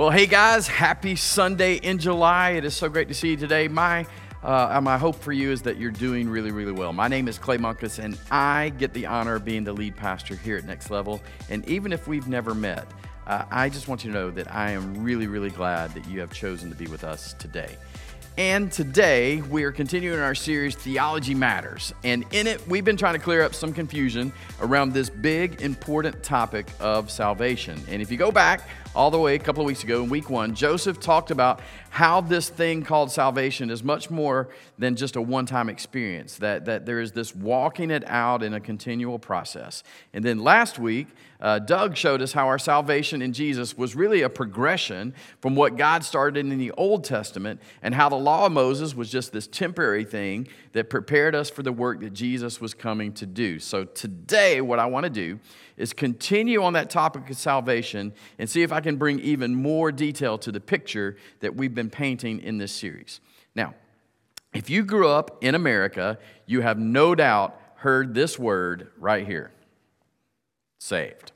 Well, hey guys, happy Sunday in July. It is so great to see you today. My uh, my hope for you is that you're doing really, really well. My name is Clay Munkus, and I get the honor of being the lead pastor here at Next Level. And even if we've never met, uh, I just want you to know that I am really, really glad that you have chosen to be with us today. And today we are continuing our series, Theology Matters. And in it, we've been trying to clear up some confusion around this big, important topic of salvation. And if you go back all the way a couple of weeks ago in week one, Joseph talked about how this thing called salvation is much more than just a one time experience, that, that there is this walking it out in a continual process. And then last week, uh, Doug showed us how our salvation in Jesus was really a progression from what God started in the Old Testament and how the law of Moses was just this temporary thing that prepared us for the work that Jesus was coming to do. So today, what I want to do is continue on that topic of salvation and see if I can bring even more detail to the picture that we've been painting in this series. Now, if you grew up in America, you have no doubt heard this word right here saved,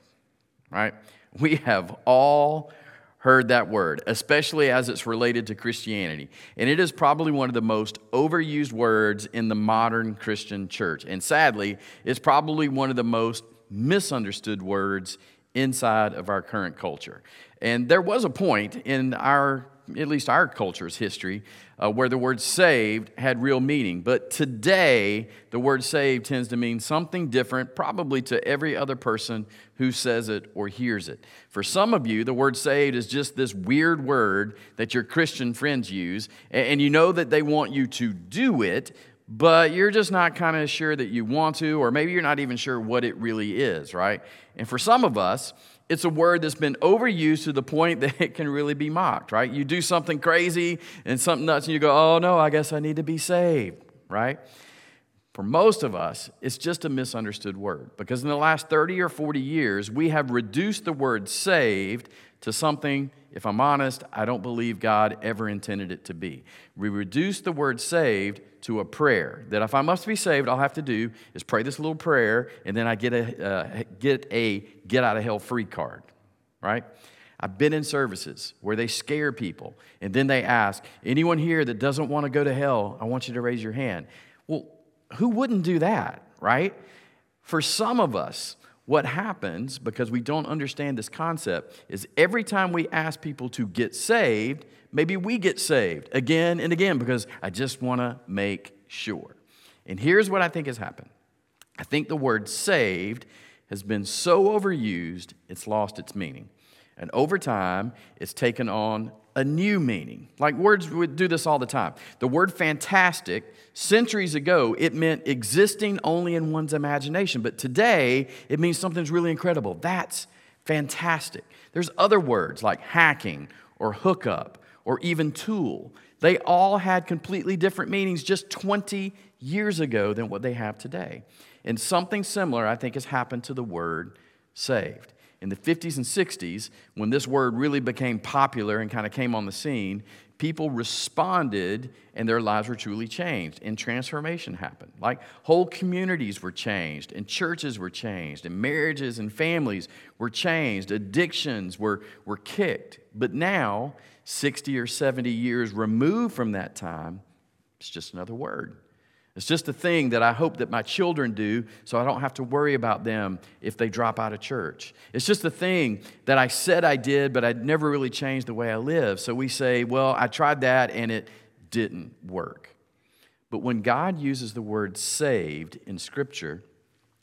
right? We have all heard that word, especially as it's related to Christianity. And it is probably one of the most overused words in the modern Christian church. And sadly, it's probably one of the most misunderstood words inside of our current culture. And there was a point in our at least our culture's history, uh, where the word saved had real meaning. But today, the word saved tends to mean something different, probably to every other person who says it or hears it. For some of you, the word saved is just this weird word that your Christian friends use, and you know that they want you to do it, but you're just not kind of sure that you want to, or maybe you're not even sure what it really is, right? And for some of us, it's a word that's been overused to the point that it can really be mocked, right? You do something crazy and something nuts, and you go, oh no, I guess I need to be saved, right? For most of us, it's just a misunderstood word because in the last 30 or 40 years, we have reduced the word saved to something, if I'm honest, I don't believe God ever intended it to be. We reduce the word saved to a prayer that if I must be saved, all I have to do is pray this little prayer, and then I get a uh, get a get out of hell free card, right? I've been in services where they scare people, and then they ask, anyone here that doesn't want to go to hell, I want you to raise your hand. Well, who wouldn't do that, right? For some of us, what happens because we don't understand this concept is every time we ask people to get saved, maybe we get saved again and again because I just want to make sure. And here's what I think has happened I think the word saved has been so overused, it's lost its meaning. And over time, it's taken on a new meaning. Like words would do this all the time. The word fantastic, centuries ago, it meant existing only in one's imagination. But today, it means something's really incredible. That's fantastic. There's other words like hacking or hookup or even tool. They all had completely different meanings just 20 years ago than what they have today. And something similar, I think, has happened to the word saved in the 50s and 60s, when this word really became popular and kind of came on the scene, people responded and their lives were truly changed and transformation happened. Like whole communities were changed and churches were changed and marriages and families were changed, addictions were, were kicked. But now, 60 or 70 years removed from that time, it's just another word. It's just a thing that I hope that my children do so I don't have to worry about them if they drop out of church. It's just a thing that I said I did, but I'd never really changed the way I live. So we say, well, I tried that and it didn't work. But when God uses the word saved in Scripture,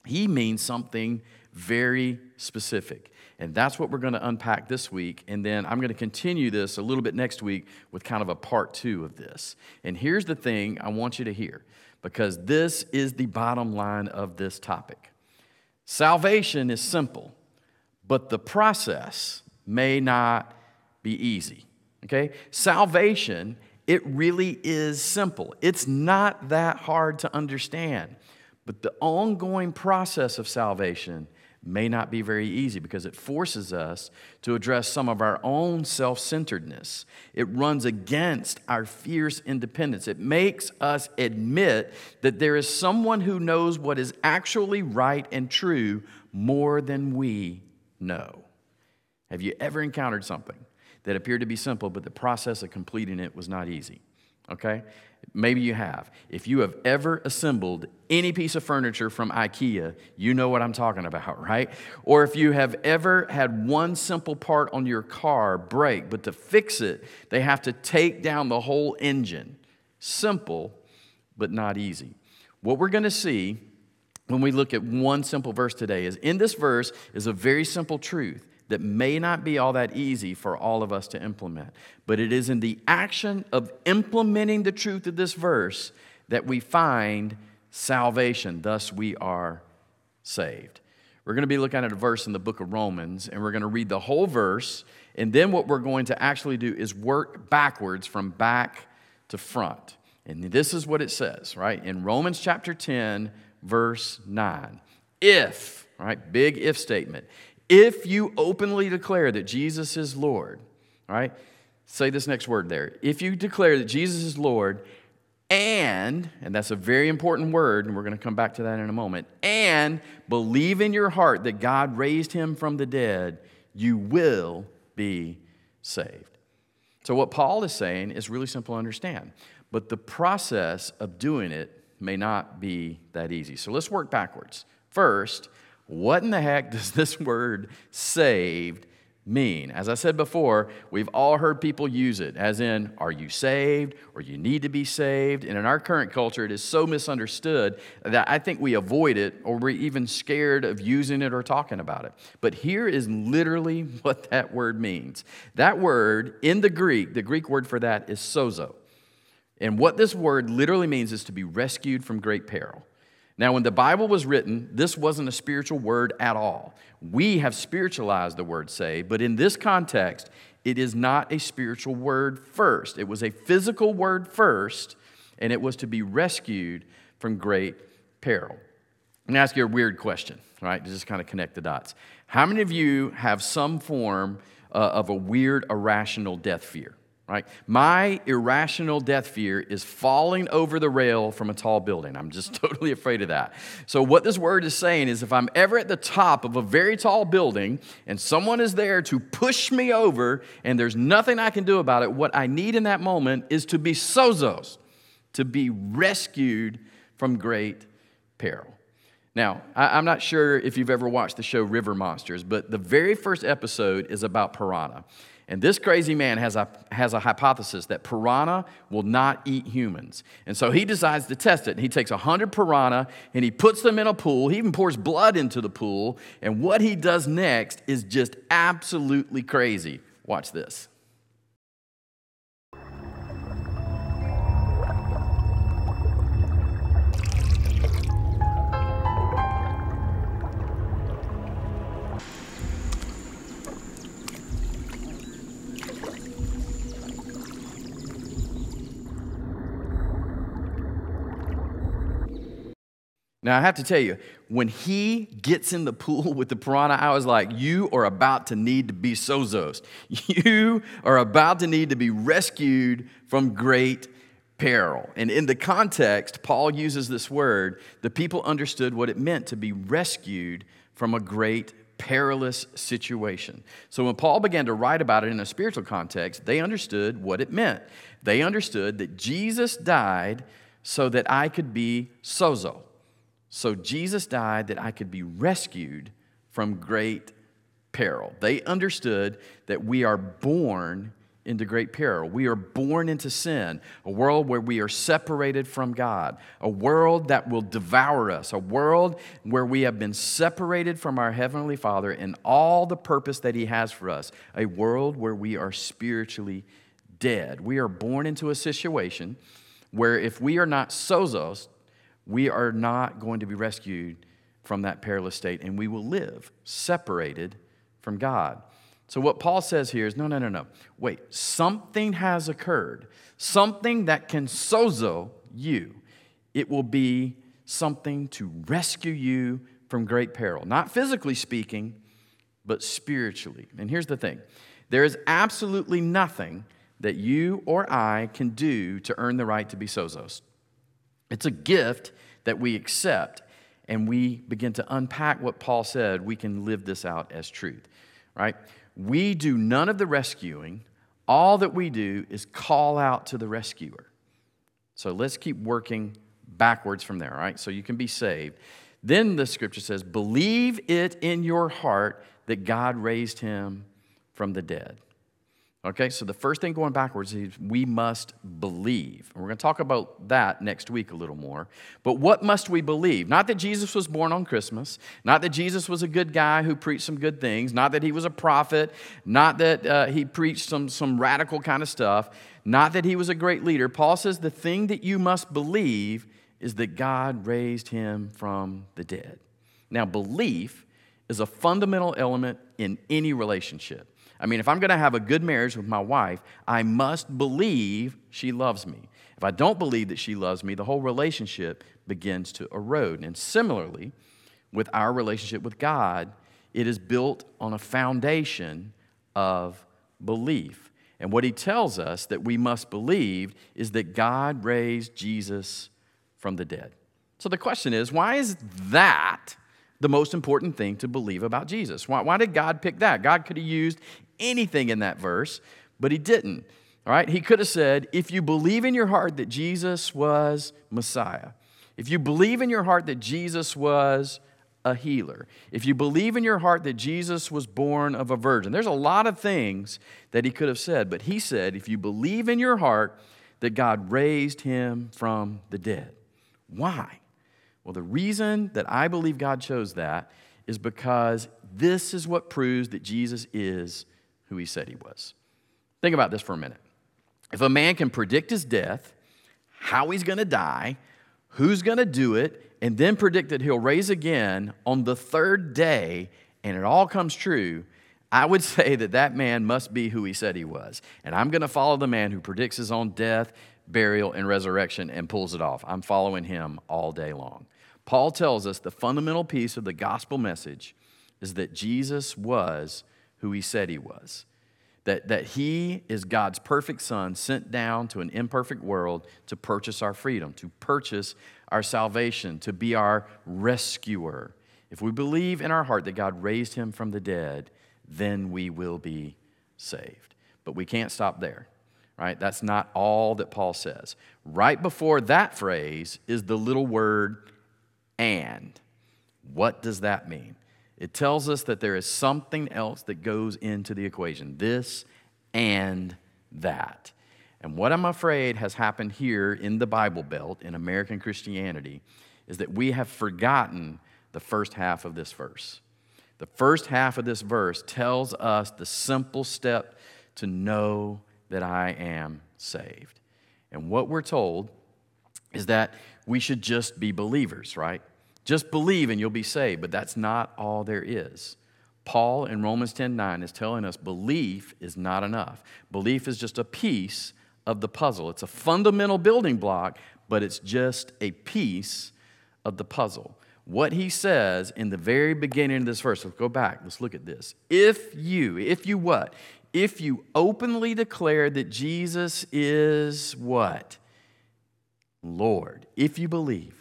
He means something very specific. And that's what we're going to unpack this week. And then I'm going to continue this a little bit next week with kind of a part two of this. And here's the thing I want you to hear because this is the bottom line of this topic. Salvation is simple, but the process may not be easy. Okay? Salvation, it really is simple. It's not that hard to understand. But the ongoing process of salvation may not be very easy because it forces us to address some of our own self centeredness. It runs against our fierce independence. It makes us admit that there is someone who knows what is actually right and true more than we know. Have you ever encountered something that appeared to be simple, but the process of completing it was not easy? Okay? Maybe you have. If you have ever assembled any piece of furniture from IKEA, you know what I'm talking about, right? Or if you have ever had one simple part on your car break, but to fix it, they have to take down the whole engine. Simple, but not easy. What we're going to see when we look at one simple verse today is in this verse is a very simple truth that may not be all that easy for all of us to implement. But it is in the action of implementing the truth of this verse that we find salvation. Thus, we are saved. We're going to be looking at a verse in the book of Romans, and we're going to read the whole verse. And then, what we're going to actually do is work backwards from back to front. And this is what it says, right? In Romans chapter 10, verse 9. If, right, big if statement, if you openly declare that Jesus is Lord, all right, say this next word there. If you declare that Jesus is Lord, and, and that's a very important word, and we're going to come back to that in a moment, and believe in your heart that God raised him from the dead, you will be saved. So, what Paul is saying is really simple to understand, but the process of doing it may not be that easy. So, let's work backwards. First, what in the heck does this word saved mean? As I said before, we've all heard people use it, as in, are you saved or you need to be saved? And in our current culture, it is so misunderstood that I think we avoid it or we're even scared of using it or talking about it. But here is literally what that word means. That word in the Greek, the Greek word for that is sozo. And what this word literally means is to be rescued from great peril. Now, when the Bible was written, this wasn't a spiritual word at all. We have spiritualized the word say, but in this context, it is not a spiritual word first. It was a physical word first, and it was to be rescued from great peril. Let me ask you a weird question, right? To just kind of connect the dots. How many of you have some form uh, of a weird, irrational death fear? Right? My irrational death fear is falling over the rail from a tall building. I'm just totally afraid of that. So, what this word is saying is if I'm ever at the top of a very tall building and someone is there to push me over and there's nothing I can do about it, what I need in that moment is to be sozos, to be rescued from great peril. Now, I'm not sure if you've ever watched the show River Monsters, but the very first episode is about piranha. And this crazy man has a, has a hypothesis that piranha will not eat humans. And so he decides to test it. He takes 100 piranha and he puts them in a pool. He even pours blood into the pool. And what he does next is just absolutely crazy. Watch this. Now, I have to tell you, when he gets in the pool with the piranha, I was like, You are about to need to be sozos. You are about to need to be rescued from great peril. And in the context, Paul uses this word. The people understood what it meant to be rescued from a great perilous situation. So when Paul began to write about it in a spiritual context, they understood what it meant. They understood that Jesus died so that I could be sozo so Jesus died that I could be rescued from great peril. They understood that we are born into great peril. We are born into sin, a world where we are separated from God, a world that will devour us, a world where we have been separated from our Heavenly Father and all the purpose that He has for us, a world where we are spiritually dead. We are born into a situation where if we are not sozos, we are not going to be rescued from that perilous state and we will live separated from God. So, what Paul says here is no, no, no, no. Wait, something has occurred, something that can sozo you. It will be something to rescue you from great peril, not physically speaking, but spiritually. And here's the thing there is absolutely nothing that you or I can do to earn the right to be sozos. It's a gift that we accept, and we begin to unpack what Paul said. We can live this out as truth, right? we do none of the rescuing. All that we do is call out to the rescuer. So let's keep working backwards from there, right? So you can be saved. Then the scripture says, Believe it in your heart that God raised him from the dead. Okay, so the first thing going backwards is we must believe. And we're going to talk about that next week a little more. But what must we believe? Not that Jesus was born on Christmas, not that Jesus was a good guy who preached some good things, not that he was a prophet, not that uh, he preached some, some radical kind of stuff, not that he was a great leader. Paul says the thing that you must believe is that God raised him from the dead. Now, belief is a fundamental element in any relationship. I mean, if I'm going to have a good marriage with my wife, I must believe she loves me. If I don't believe that she loves me, the whole relationship begins to erode. And similarly, with our relationship with God, it is built on a foundation of belief. And what he tells us that we must believe is that God raised Jesus from the dead. So the question is why is that the most important thing to believe about Jesus? Why, why did God pick that? God could have used anything in that verse, but he didn't. All right? He could have said, if you believe in your heart that Jesus was Messiah, if you believe in your heart that Jesus was a healer, if you believe in your heart that Jesus was born of a virgin, there's a lot of things that he could have said, but he said, if you believe in your heart that God raised him from the dead. Why? Well, the reason that I believe God chose that is because this is what proves that Jesus is who he said he was. Think about this for a minute. If a man can predict his death, how he's going to die, who's going to do it, and then predict that he'll raise again on the third day, and it all comes true, I would say that that man must be who he said he was. And I'm going to follow the man who predicts his own death, burial, and resurrection and pulls it off. I'm following him all day long. Paul tells us the fundamental piece of the gospel message is that Jesus was who he said he was. That, that he is God's perfect son sent down to an imperfect world to purchase our freedom, to purchase our salvation, to be our rescuer. If we believe in our heart that God raised him from the dead, then we will be saved. But we can't stop there, right? That's not all that Paul says. Right before that phrase is the little word and. What does that mean? It tells us that there is something else that goes into the equation this and that. And what I'm afraid has happened here in the Bible Belt, in American Christianity, is that we have forgotten the first half of this verse. The first half of this verse tells us the simple step to know that I am saved. And what we're told is that we should just be believers, right? Just believe and you'll be saved, but that's not all there is. Paul in Romans 10 9 is telling us belief is not enough. Belief is just a piece of the puzzle. It's a fundamental building block, but it's just a piece of the puzzle. What he says in the very beginning of this verse, let's go back, let's look at this. If you, if you what? If you openly declare that Jesus is what? Lord. If you believe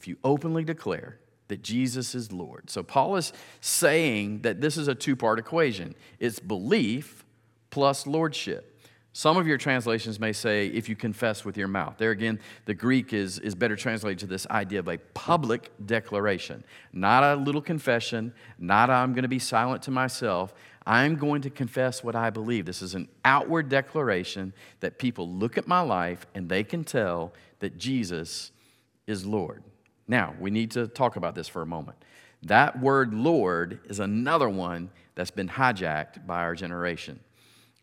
if you openly declare that Jesus is Lord. So Paul is saying that this is a two part equation it's belief plus lordship. Some of your translations may say, if you confess with your mouth. There again, the Greek is, is better translated to this idea of a public declaration, not a little confession, not I'm going to be silent to myself. I'm going to confess what I believe. This is an outward declaration that people look at my life and they can tell that Jesus is Lord. Now, we need to talk about this for a moment. That word Lord is another one that's been hijacked by our generation,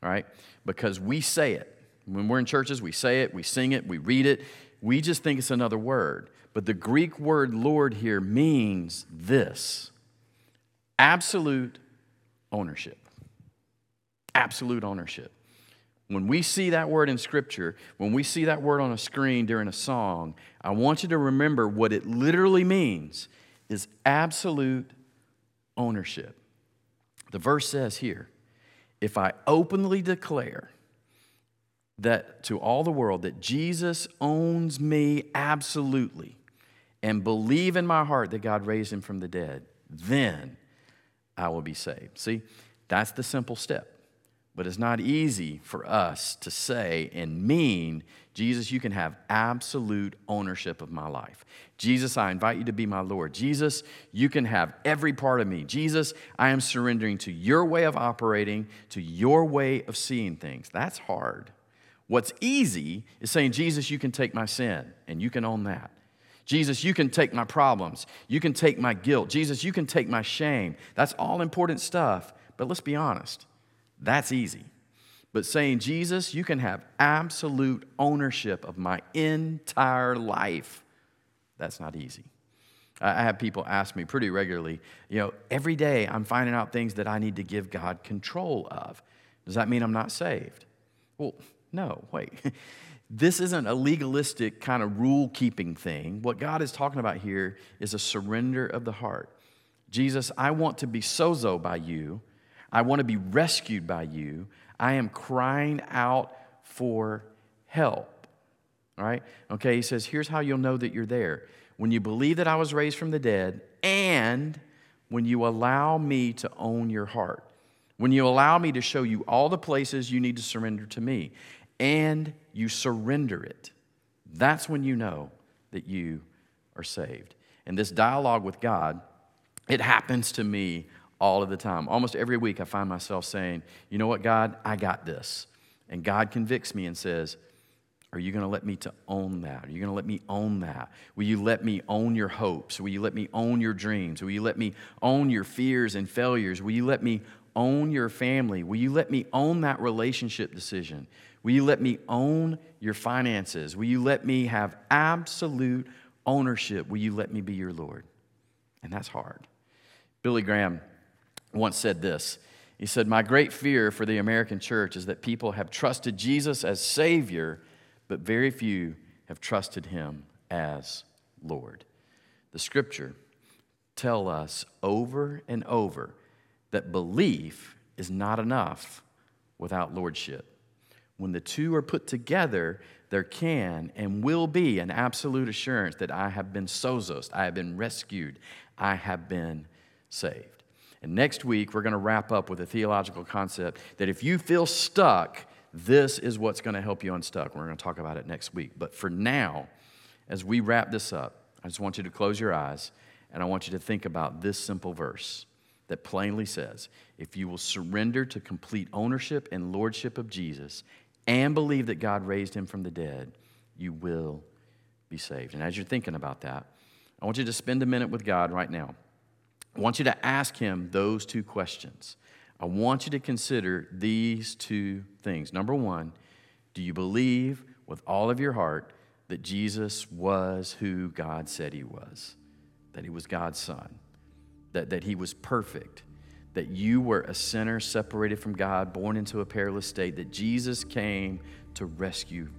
right? Because we say it. When we're in churches, we say it, we sing it, we read it. We just think it's another word. But the Greek word Lord here means this absolute ownership. Absolute ownership. When we see that word in Scripture, when we see that word on a screen during a song, I want you to remember what it literally means is absolute ownership. The verse says here, if I openly declare that to all the world that Jesus owns me absolutely and believe in my heart that God raised him from the dead, then I will be saved. See, That's the simple step. But it's not easy for us to say and mean, Jesus, you can have absolute ownership of my life. Jesus, I invite you to be my Lord. Jesus, you can have every part of me. Jesus, I am surrendering to your way of operating, to your way of seeing things. That's hard. What's easy is saying, Jesus, you can take my sin and you can own that. Jesus, you can take my problems. You can take my guilt. Jesus, you can take my shame. That's all important stuff. But let's be honest, that's easy. But saying, Jesus, you can have absolute ownership of my entire life, that's not easy. I have people ask me pretty regularly, you know, every day I'm finding out things that I need to give God control of. Does that mean I'm not saved? Well, no, wait. This isn't a legalistic kind of rule keeping thing. What God is talking about here is a surrender of the heart. Jesus, I want to be sozo by you I want to be rescued by you. I am crying out for help. All right? Okay, he says, here's how you'll know that you're there. When you believe that I was raised from the dead, and when you allow me to own your heart, when you allow me to show you all the places you need to surrender to me, and you surrender it, that's when you know that you are saved. And this dialogue with God, it happens to me all of the time. Almost every week, I find myself saying, You know what, God, I got this. And God convicts me and says, Are you going to let me to own that? Are you going to let me own that? Will you let me own your hopes? Will you let me own your dreams? Will you let me own your fears and failures? Will you let me own your family? Will you let me own that relationship decision? Will you let me own your finances? Will you let me have absolute ownership? Will you let me be your Lord? And that's hard. Billy Graham once said this. He said, My great fear for the American church is that people have trusted Jesus as Savior, but very few have trusted Him as Lord. The scripture tell us over and over that belief is not enough without lordship. When the two are put together, there can and will be an absolute assurance that I have been sozos, I have been rescued, I have been saved. And next week, we're going to wrap up with a theological concept that if you feel stuck, this is what's going to help you unstuck. We're going to talk about it next week. But for now, as we wrap this up, I just want you to close your eyes and I want you to think about this simple verse that plainly says if you will surrender to complete ownership and lordship of Jesus and believe that God raised him from the dead, you will be saved. And as you're thinking about that, I want you to spend a minute with God right now. I want you to ask him those two questions. I want you to consider these two things. Number one, do you believe with all of your heart that Jesus was who God said he was? That he was God's son? That, that he was perfect? That you were a sinner separated from God, born into a perilous state? That Jesus came to rescue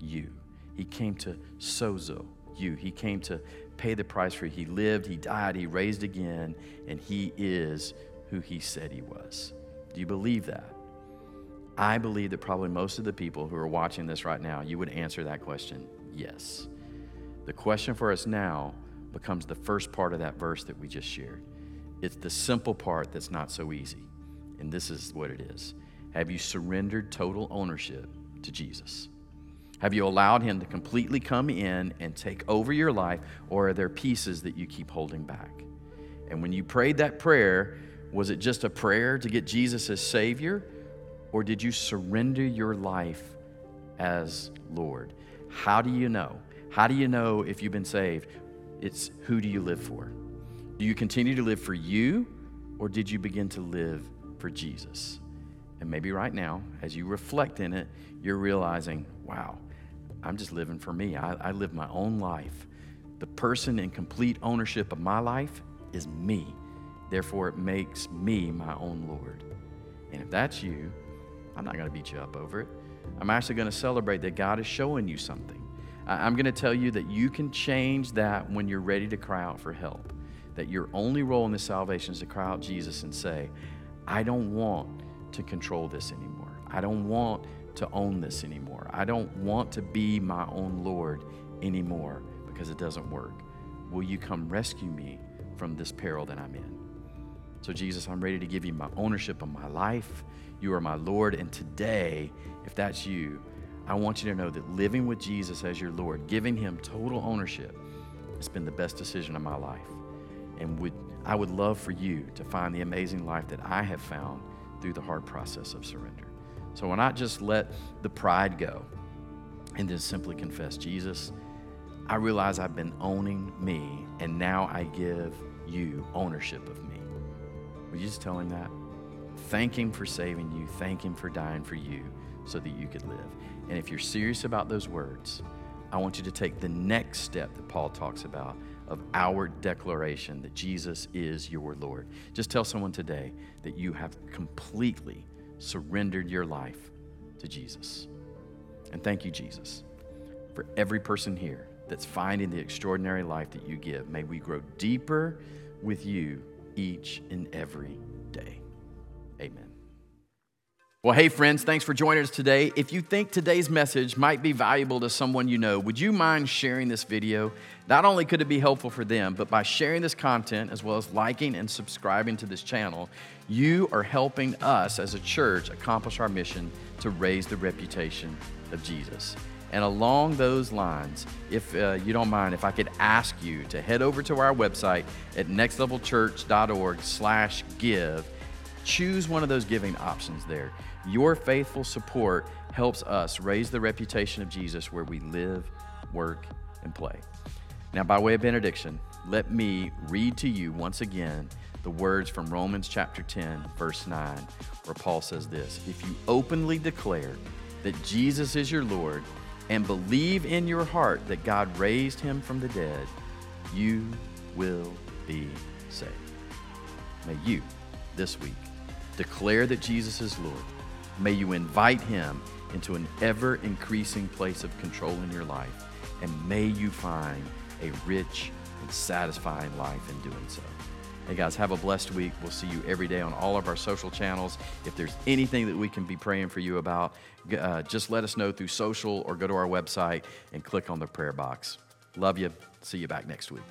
you? He came to sozo you. He came to pay the price for you. He lived, He died, He raised again, and He is who He said He was. Do you believe that? I believe that probably most of the people who are watching this right now, you would answer that question yes. The question for us now becomes the first part of that verse that we just shared. It's the simple part that's not so easy. And this is what it is Have you surrendered total ownership to Jesus? Have you allowed Him to completely come in and take over your life, or are there pieces that you keep holding back? And when you prayed that prayer, was it just a prayer to get Jesus as Savior, or did you surrender your life as Lord? How do you know? How do you know if you've been saved? It's who do you live for? Do you continue to live for you, or did you begin to live for Jesus? And maybe right now, as you reflect in it, you're realizing, wow, I'm just living for me. I, I live my own life. The person in complete ownership of my life is me. Therefore, it makes me my own Lord. And if that's you, I'm not going to beat you up over it. I'm actually going to celebrate that God is showing you something. I'm going to tell you that you can change that when you're ready to cry out for help. That your only role in this salvation is to cry out Jesus and say, I don't want to control this anymore. I don't want to own this anymore. I don't want to be my own Lord anymore because it doesn't work. Will you come rescue me from this peril that I'm in? So, Jesus, I'm ready to give you my ownership of my life. You are my Lord. And today, if that's you, I want you to know that living with Jesus as your Lord, giving him total ownership, has been the best decision of my life. And would, I would love for you to find the amazing life that I have found through the hard process of surrender. So, why not just let the pride go and just simply confess, Jesus, I realize I've been owning me, and now I give you ownership of me. Would you just tell him that? Thank him for saving you, thank him for dying for you so that you could live. And if you're serious about those words, I want you to take the next step that Paul talks about of our declaration that Jesus is your Lord. Just tell someone today that you have completely surrendered your life to Jesus. And thank you, Jesus, for every person here that's finding the extraordinary life that you give. May we grow deeper with you each and every day. Amen. Well, hey, friends, thanks for joining us today. If you think today's message might be valuable to someone you know, would you mind sharing this video? Not only could it be helpful for them, but by sharing this content as well as liking and subscribing to this channel, you are helping us as a church accomplish our mission to raise the reputation of Jesus. And along those lines, if uh, you don't mind, if I could ask you to head over to our website at nextlevelchurch.org/give, choose one of those giving options there. Your faithful support helps us raise the reputation of Jesus where we live, work, and play. Now, by way of benediction, let me read to you once again the words from Romans chapter 10, verse 9, where Paul says this If you openly declare that Jesus is your Lord and believe in your heart that God raised him from the dead, you will be saved. May you, this week, declare that Jesus is Lord May you invite him into an ever increasing place of control in your life, and may you find a rich and satisfying life in doing so. Hey guys, have a blessed week. We'll see you every day on all of our social channels. If there's anything that we can be praying for you about, uh, just let us know through social or go to our website and click on the prayer box. Love you. See you back next week.